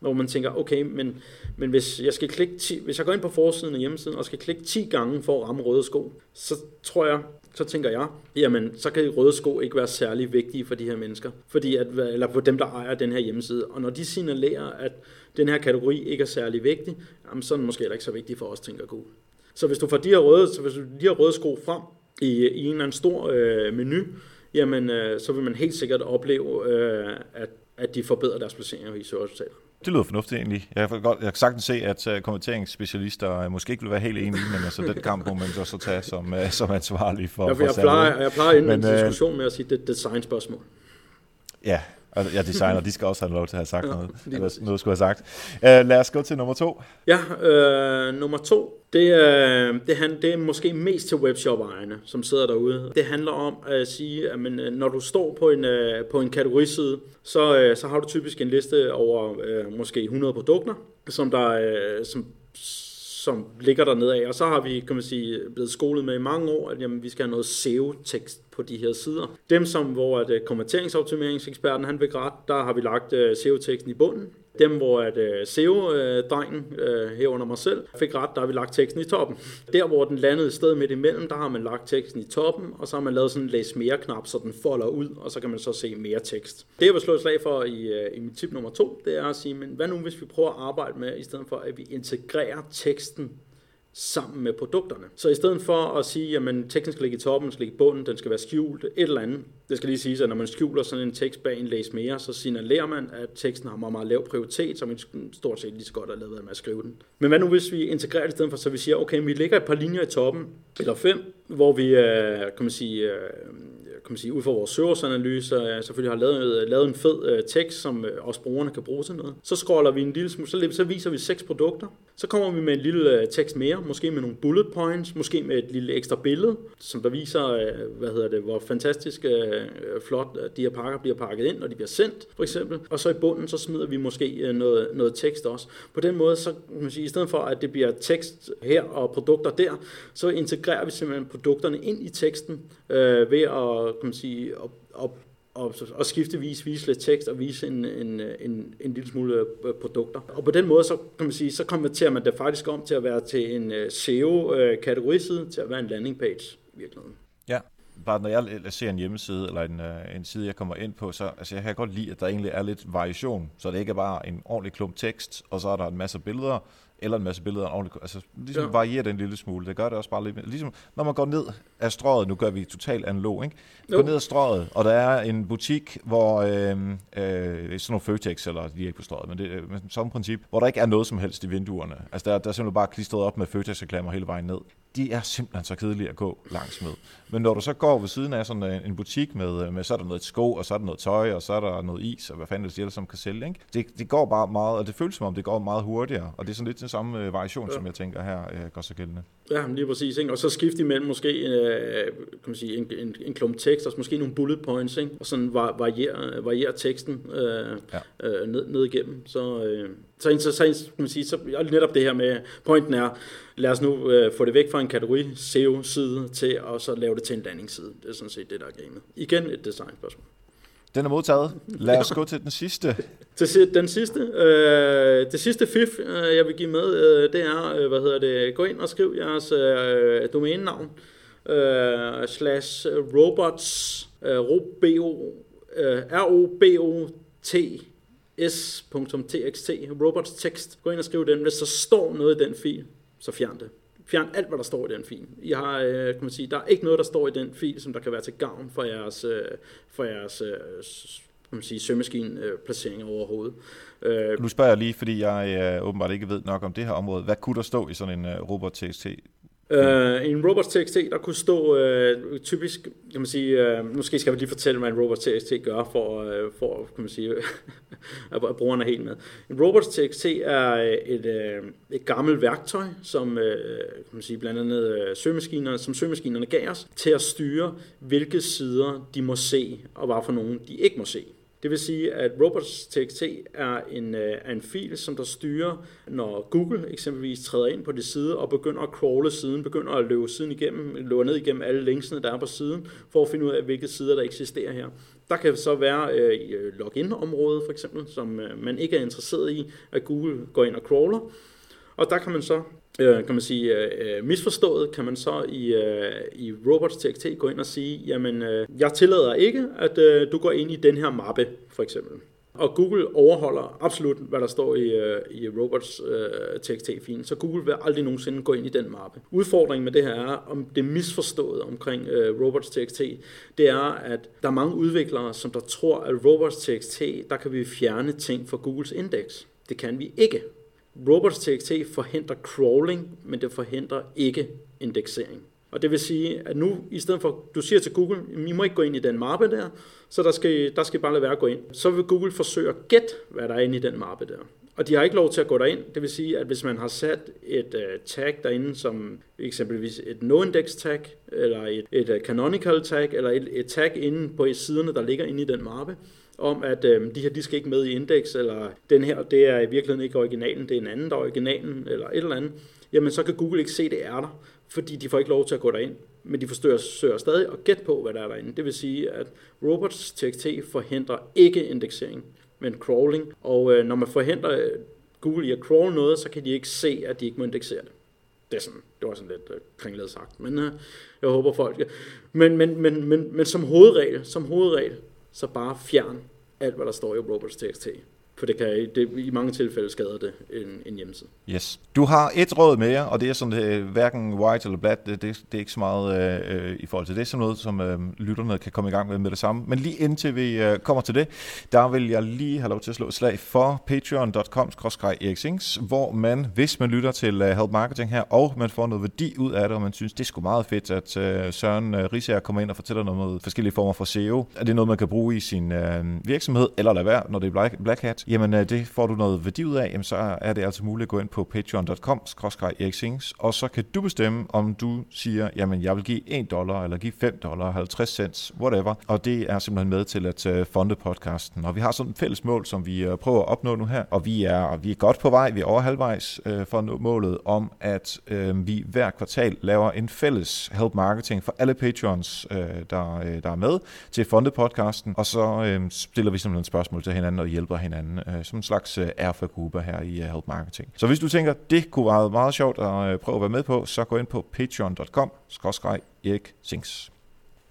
hvor man tænker, okay, men, men hvis, jeg skal klikke 10, hvis jeg går ind på forsiden af hjemmesiden og skal klikke 10 gange for at ramme røde sko, så tror jeg, så tænker jeg, jamen, så kan røde sko ikke være særlig vigtige for de her mennesker, fordi at, eller for dem, der ejer den her hjemmeside. Og når de signalerer, at den her kategori ikke er særlig vigtig, jamen, så er den måske heller ikke så vigtig for os, tænker Google. Så hvis du får de her røde, så hvis du de her røde sko frem i, i en eller anden stor øh, menu, jamen, øh, så vil man helt sikkert opleve, øh, at, at de forbedrer deres placeringer i søgeresultater. Det lyder fornuftigt egentlig. Jeg kan, godt, jeg kan sagtens se, at uh, konverteringsspecialister måske ikke vil være helt enige, men altså den kamp må man så, så tage som, uh, som ansvarlig for, jeg, for jeg, plejer, jeg plejer inden en diskussion med at sige, det er et designspørgsmål. Ja, jeg designer, de skal også have lov til at have sagt ja, noget, eller noget skulle have sagt. Uh, lad os gå til nummer to. Ja, øh, nummer to, det, er, det, han, det er måske mest til webshop-ejerne, som sidder derude. Det handler om at sige, at men, når du står på en, på en kategoriside, så, så har du typisk en liste over øh, måske 100 produkter, som der, øh, som, som ligger der af. Og så har vi, kan man sige, blevet skolet med i mange år, at jamen, vi skal have noget SEO-tekst på de her sider. Dem, som hvor at, uh, konverteringsoptimeringseksperten han fik ret, der har vi lagt uh, SEO-teksten i bunden. Dem, hvor at øh, SEO-drengen, øh, herunder mig selv, fik ret, der har vi lagt teksten i toppen. Der, hvor den landede et sted midt imellem, der har man lagt teksten i toppen, og så har man lavet sådan en læs mere knap, så den folder ud, og så kan man så se mere tekst. Det, jeg vil slå et slag for i, øh, i mit tip nummer to, det er at sige, men hvad nu, hvis vi prøver at arbejde med, i stedet for at vi integrerer teksten sammen med produkterne. Så i stedet for at sige, at teksten skal ligge i toppen, den skal ligge i bunden, den skal være skjult, et eller andet. Det skal lige sige, at når man skjuler sådan en tekst bag en læs mere, så signalerer man, at teksten har meget, meget lav prioritet, så man stort set lige så godt har lavet med at skrive den. Men hvad nu hvis vi integrerer det i stedet for, så vi siger, okay, vi lægger et par linjer i toppen, eller fem, hvor vi, kan man sige, øh, kan man sige, ud fra vores søgeanalyse, jeg selvfølgelig har lavet, øh, lavet en fed øh, tekst, som øh, også brugerne kan bruge til noget. Så scroller vi en lille smule, så, så viser vi seks produkter. Så kommer vi med en lille tekst mere, måske med nogle bullet points, måske med et lille ekstra billede, som der viser, hvad hedder det, hvor fantastisk flot de her pakker bliver pakket ind, når de bliver sendt, for eksempel. Og så i bunden, så smider vi måske noget, noget tekst også. På den måde, så kan man sige, i stedet for at det bliver tekst her og produkter der, så integrerer vi simpelthen produkterne ind i teksten øh, ved at, kan man sige, at, at og, og skiftevis vise lidt tekst og vise en, en, en, en lille smule øh, produkter. Og på den måde, så kan man sige, så konverterer man det faktisk om til at være til en øh, SEO-kategoriside, til at være en landing page i virkeligheden. Ja, bare når jeg ser en hjemmeside, eller en, øh, en side, jeg kommer ind på, så altså, jeg kan godt lide, at der egentlig er lidt variation, så det ikke er bare en ordentlig klump tekst, og så er der en masse billeder, eller en masse billeder ordentligt. Altså, ligesom ja. varierer det en lille smule. Det gør det også bare lidt Ligesom når man går ned af strøget, nu gør vi totalt analog, ikke? Går ned af strøget, og der er en butik, hvor øh, øh, sådan nogle Føtex, eller de er ikke på strøget, men det er øh, samme princip, hvor der ikke er noget som helst i vinduerne. Altså der, der er simpelthen bare klistret op med Føtex-reklamer hele vejen ned. De er simpelthen så kedelige at gå langs med. Men når du så går ved siden af sådan en butik med, med så er der noget sko, og så er der noget tøj, og så er der noget is, og hvad fanden det er, som kan sælge, ikke? Det, det går bare meget, og det føles som om, det går meget hurtigere, og det er sådan lidt den samme øh, variation, ja. som jeg tænker her øh, går så gældende. Ja, lige præcis, ikke? og så skifte imellem måske øh, kan man sige, en, en, en klump tekst, og måske nogle bullet points, ikke? og sådan variere, variere teksten øh, ja. øh, ned, ned igennem. Så, øh, så, så, så, kan man sige, så netop det her med, pointen er, lad os nu øh, få det væk fra en kategori SEO-side til at så lave det til en landingsside. Det er sådan set det, der er gamet. Igen et design-spørgsmål. Den er modtaget. Lad os gå til den sidste. til den sidste. Øh, det sidste fif, øh, jeg vil give med, øh, det er, øh, hvad hedder det, gå ind og skriv jeres øh, domænenavn, øh, slash robots, øh, robo, øh, R-O-B-O-T, s.txt, robots text. Gå ind og skriv den. Hvis der står noget i den fil, så fjern det. Fjern alt, hvad der står i den fil. I har, øh, kan man sige, der er ikke noget, der står i den fil, som der kan være til gavn for jeres, øh, for jeres øh, kan man sige, søgemaskineplacering overhovedet. Øh, nu spørger jeg lige, fordi jeg øh, åbenbart ikke ved nok om det her område. Hvad kunne der stå i sådan en uh, robot.txt Uh, en Robots TXT, der kunne stå uh, typisk, kan man sige, øh, uh, måske skal vi lige fortælle, hvad en robot.txt gør, for, uh, for kan man sige, at brugerne er helt med. En Robots TXT er et, uh, et gammelt værktøj, som uh, kan man sige, blandt andet uh, søgemaskinerne, som søgemaskinerne gav os, til at styre, hvilke sider de må se, og hvad for nogen de ikke må se. Det vil sige, at robots.txt er en, øh, er en fil, som der styrer, når Google eksempelvis træder ind på det side og begynder at crawle siden, begynder at løbe siden igennem, løbe ned igennem alle linksene, der er på siden, for at finde ud af, hvilke sider, der eksisterer her. Der kan så være øh, øh login-området for eksempel, som øh, man ikke er interesseret i, at Google går ind og crawler. Og der kan man så øh, kan man sige, øh, øh misforstået, kan man så i, øh, i robots.txt gå ind og sige, jamen, øh, jeg tillader ikke, at øh, du går ind i den her mappe, for eksempel. Og Google overholder absolut, hvad der står i, øh, i robots øh, TXT-filen, så Google vil aldrig nogensinde gå ind i den mappe. Udfordringen med det her er, om det misforstået omkring øh, robots TXT, det er, at der er mange udviklere, som der tror, at robots TXT, der kan vi fjerne ting fra Googles indeks. Det kan vi ikke. Robots.txt forhindrer crawling, men det forhindrer ikke indeksering. Og det vil sige, at nu, i stedet for, du siger til Google, I må ikke gå ind i den mappe der, så der skal, der skal bare lade være at gå ind. Så vil Google forsøge at gætte, hvad der er inde i den mappe der. Og de har ikke lov til at gå derind. Det vil sige, at hvis man har sat et uh, tag derinde, som eksempelvis et noindex tag, eller et, et uh, canonical tag, eller et, et tag inde på siderne, der ligger inde i den mappe, om, at øh, de her, de skal ikke med i indeks, eller den her, det er i virkeligheden ikke originalen, det er en anden, der er originalen, eller et eller andet, jamen så kan Google ikke se, det er der, fordi de får ikke lov til at gå derind. Men de forsøger, søger stadig at gætte på, hvad der er derinde. Det vil sige, at robots.txt forhindrer ikke indeksering, men crawling. Og øh, når man forhindrer øh, Google i at crawl noget, så kan de ikke se, at de ikke må indeksere det. Det, er sådan, det var sådan lidt øh, kringlet sagt, men øh, jeg håber folk... Men, men, men, men, men som hovedregel, som hovedregel, så bare fjern alt, hvad der står i robots.txt. For det kan det, i mange tilfælde skader det en, en hjemmeside. Yes. Du har et råd mere, og det er sådan, det, hverken white eller black, det, det, det er ikke så meget øh, i forhold til det, som noget, som øh, lytterne kan komme i gang med med det samme. Men lige indtil vi øh, kommer til det, der vil jeg lige have lov til at slå et slag for patreon.com hvor man, hvis man lytter til øh, Help Marketing her, og man får noget værdi ud af det, og man synes, det er sgu meget fedt, at øh, Søren øh, Risager kommer ind og fortæller noget om forskellige former for SEO. Er det noget, man kan bruge i sin øh, virksomhed, eller lade være, når det er Black, Black Hat? Jamen øh, det får du noget værdi ud af, jamen, så er det altså muligt at gå ind på patreon.com og så kan du bestemme, om du siger, jamen jeg vil give 1 dollar, eller give 5 dollar, 50 cents, whatever, og det er simpelthen med til at øh, fonde podcasten. Og vi har sådan et fælles mål, som vi øh, prøver at opnå nu her, og vi er, vi er godt på vej, vi er over halvvejs øh, for at nå målet om, at øh, vi hver kvartal laver en fælles help marketing for alle patrons, øh, der, øh, der er med til fonde podcasten, og så øh, stiller vi simpelthen spørgsmål til hinanden og hjælper hinanden, øh, som en slags øh, alfa-gruppe her i uh, Help Marketing. Så hvis du tænker, det kunne være meget sjovt at øh, prøve at være med på, så gå ind på patreon.com, Erik Sings.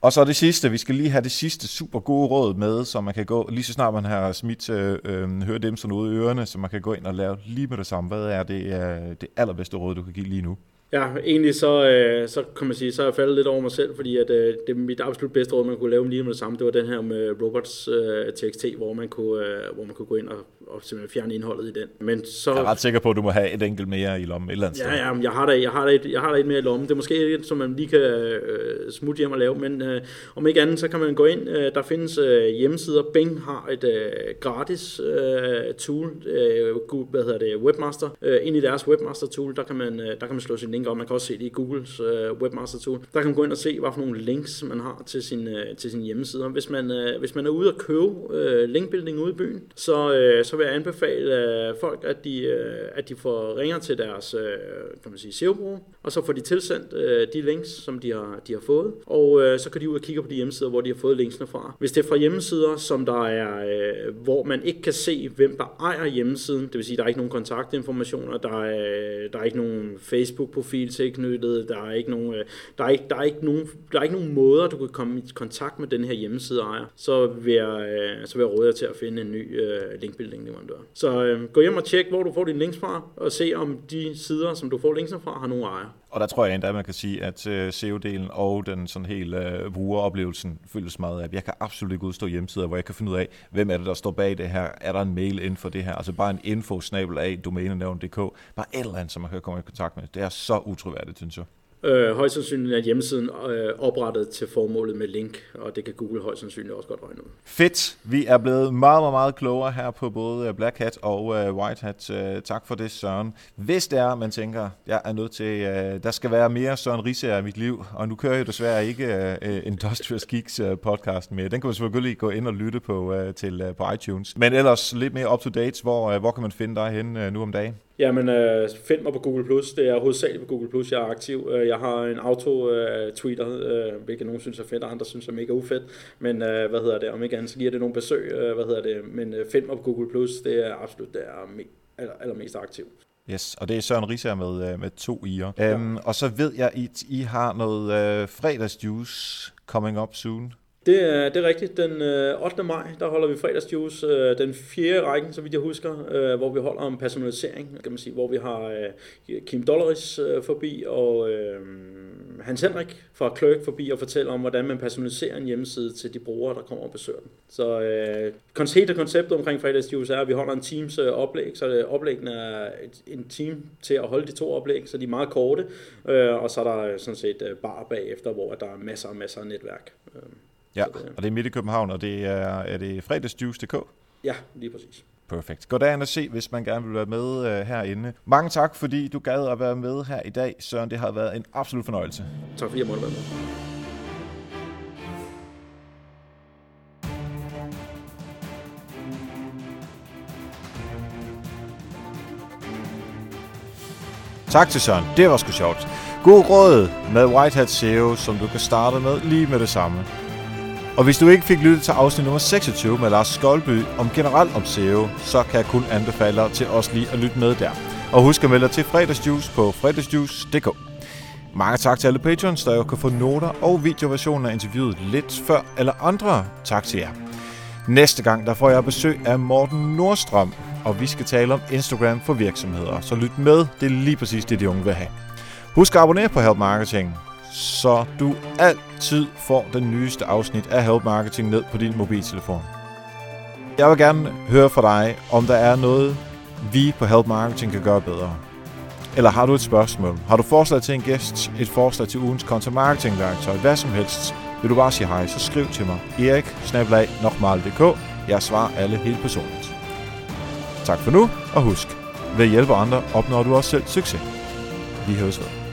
Og så det sidste, vi skal lige have det sidste super gode råd med, så man kan gå, lige så snart man har smidt, øh, øh, høre dem sådan ud i ørerne, så man kan gå ind og lave lige med det samme. Hvad er det, øh, det allerbedste råd, du kan give lige nu? Ja, egentlig så, øh, så kan man sige, så er jeg faldet lidt over mig selv, fordi at, øh, det er mit absolut bedste råd, man kunne lave lige med det samme, det var den her med Robots øh, TXT, hvor man, kunne, øh, hvor man kunne gå ind og, og simpelthen fjerne indholdet i den. Men så, Jeg er ret sikker på, at du må have et enkelt mere i lommen et eller andet sted. Ja, ja, men jeg har da, jeg har da, et, jeg har da et mere i lommen. Det er måske et, som man lige kan øh, smutte hjem og lave, men øh, om ikke andet, så kan man gå ind. Øh, der findes øh, hjemmesider. Bing har et øh, gratis øh, tool, øh, hvad hedder det, Webmaster. Øh, ind i deres Webmaster tool, der kan man, øh, der kan man slå sin link og Man kan også se det i Googles øh, Webmaster tool. Der kan man gå ind og se, hvad for nogle links man har til sin, øh, til sin hjemmeside. Hvis man, øh, hvis man er ude at købe øh, linkbuilding ude i byen, så, øh, så vil jeg anbefale øh, folk, at de, øh, at de får ringer til deres øh, kan man sige, SEO-bruger, og så får de tilsendt øh, de links, som de har, de har fået, og øh, så kan de ud og kigge på de hjemmesider, hvor de har fået linksene fra. Hvis det er fra hjemmesider, som der er, øh, hvor man ikke kan se, hvem der ejer hjemmesiden, det vil sige, der er ikke nogen kontaktinformationer, der er, der er ikke nogen Facebook-profil tilknyttet, der er ikke nogen, øh, der er ikke, der er ikke nogen, der er ikke nogen måder, du kan komme i kontakt med den her hjemmeside ejer, så vil jeg, øh, så vil jeg råde jer til at finde en ny øh, linkbuilding leverandør. Så øh, gå hjem og tjek, hvor du får dine links fra, og se om de sider, som du får linksene fra, har nogen ejer. Og der tror jeg endda, man kan sige, at øh, uh, SEO-delen og den sådan helt øh, brugeroplevelsen føles meget af. Jeg kan absolut ikke udstå hjemmesider, hvor jeg kan finde ud af, hvem er det, der står bag det her. Er der en mail inden for det her? Altså bare en info af domænenavn.dk. Bare et eller andet, som man kan komme i kontakt med. Det er så utroværdigt, synes jeg. Øh, højst sandsynligt er hjemmesiden øh, oprettet til formålet med link, og det kan Google højst sandsynligt også godt regne ud. Fedt. Vi er blevet meget, meget, meget klogere her på både øh, Black Hat og øh, White Hat. Øh, tak for det, Søren. Hvis det er, man tænker, jeg er nødt til, øh, der skal være mere Søren Risager i mit liv, og nu kører jeg jo desværre ikke øh, øh Industrial Geeks øh, podcast mere. Den kan man selvfølgelig gå ind og lytte på, øh, til, øh, på iTunes. Men ellers lidt mere up-to-date, hvor, øh, hvor kan man finde dig hen øh, nu om dagen? Jamen, øh, find mig på Google+. Det er hovedsageligt på Google+, jeg er aktiv. Øh, jeg har en auto-tweeter, øh, øh, hvilket nogen synes er fedt, og andre synes er mega ufedt. Men øh, hvad hedder det, om ikke andet, så giver det nogle besøg, øh, hvad hedder det. Men øh, find mig på Google+, det er absolut det er me- aller, allermest aktiv. Yes, og det er Søren Risager med, øh, med to i'er. Ja. Um, og så ved jeg, at I har noget uh, fredagsjuice coming up soon. Det er, det er rigtigt. Den øh, 8. maj, der holder vi fredagsjuice. Øh, den fjerde rækken, så vidt jeg husker, øh, hvor vi holder om personalisering, kan man sige, hvor vi har Kim Dollaris forbi og Hans Henrik fra Clerk forbi og fortæller om, hvordan man personaliserer en hjemmeside til de brugere, der kommer og besøger den. Så øh, hele konceptet omkring fredagsjuice er, at vi holder en teams oplæg, så øh, oplæggene er en team til at holde de to oplæg, så de er meget korte, øh, og så er der sådan set bar bagefter, hvor der er masser og masser af netværk. Øh. Ja, og det er midt i København, og det er, er det fredagsjuice.dk? Ja, lige præcis. Perfekt. Gå derind og se, hvis man gerne vil være med uh, herinde. Mange tak, fordi du gad at være med her i dag, Søren. Det har været en absolut fornøjelse. Tak fordi jeg måtte være med. Tak til Søren. Det var sgu sjovt. God råd med White Hat SEO, som du kan starte med lige med det samme. Og hvis du ikke fik lyttet til afsnit nummer 26 med Lars Skolby om generelt om SEO, så kan jeg kun anbefale dig til også lige at lytte med der. Og husk at melde dig til fredagsjuice på fredagsjuice.dk. Mange tak til alle patrons, der jo kan få noter og videoversioner af interviewet lidt før eller andre. Tak til jer. Næste gang der får jeg besøg af Morten Nordstrøm, og vi skal tale om Instagram for virksomheder. Så lyt med, det er lige præcis det, de unge vil have. Husk at abonnere på Help Marketing, så du altid får den nyeste afsnit af Help Marketing ned på din mobiltelefon. Jeg vil gerne høre fra dig, om der er noget, vi på Help Marketing kan gøre bedre. Eller har du et spørgsmål? Har du forslag til en gæst? Et forslag til ugens content marketing værktøj? Hvad som helst? Vil du bare sige hej, så skriv til mig. Erik, Jeg svarer alle helt personligt. Tak for nu, og husk, ved at hjælpe andre opnår du også selv succes. Vi høres ved.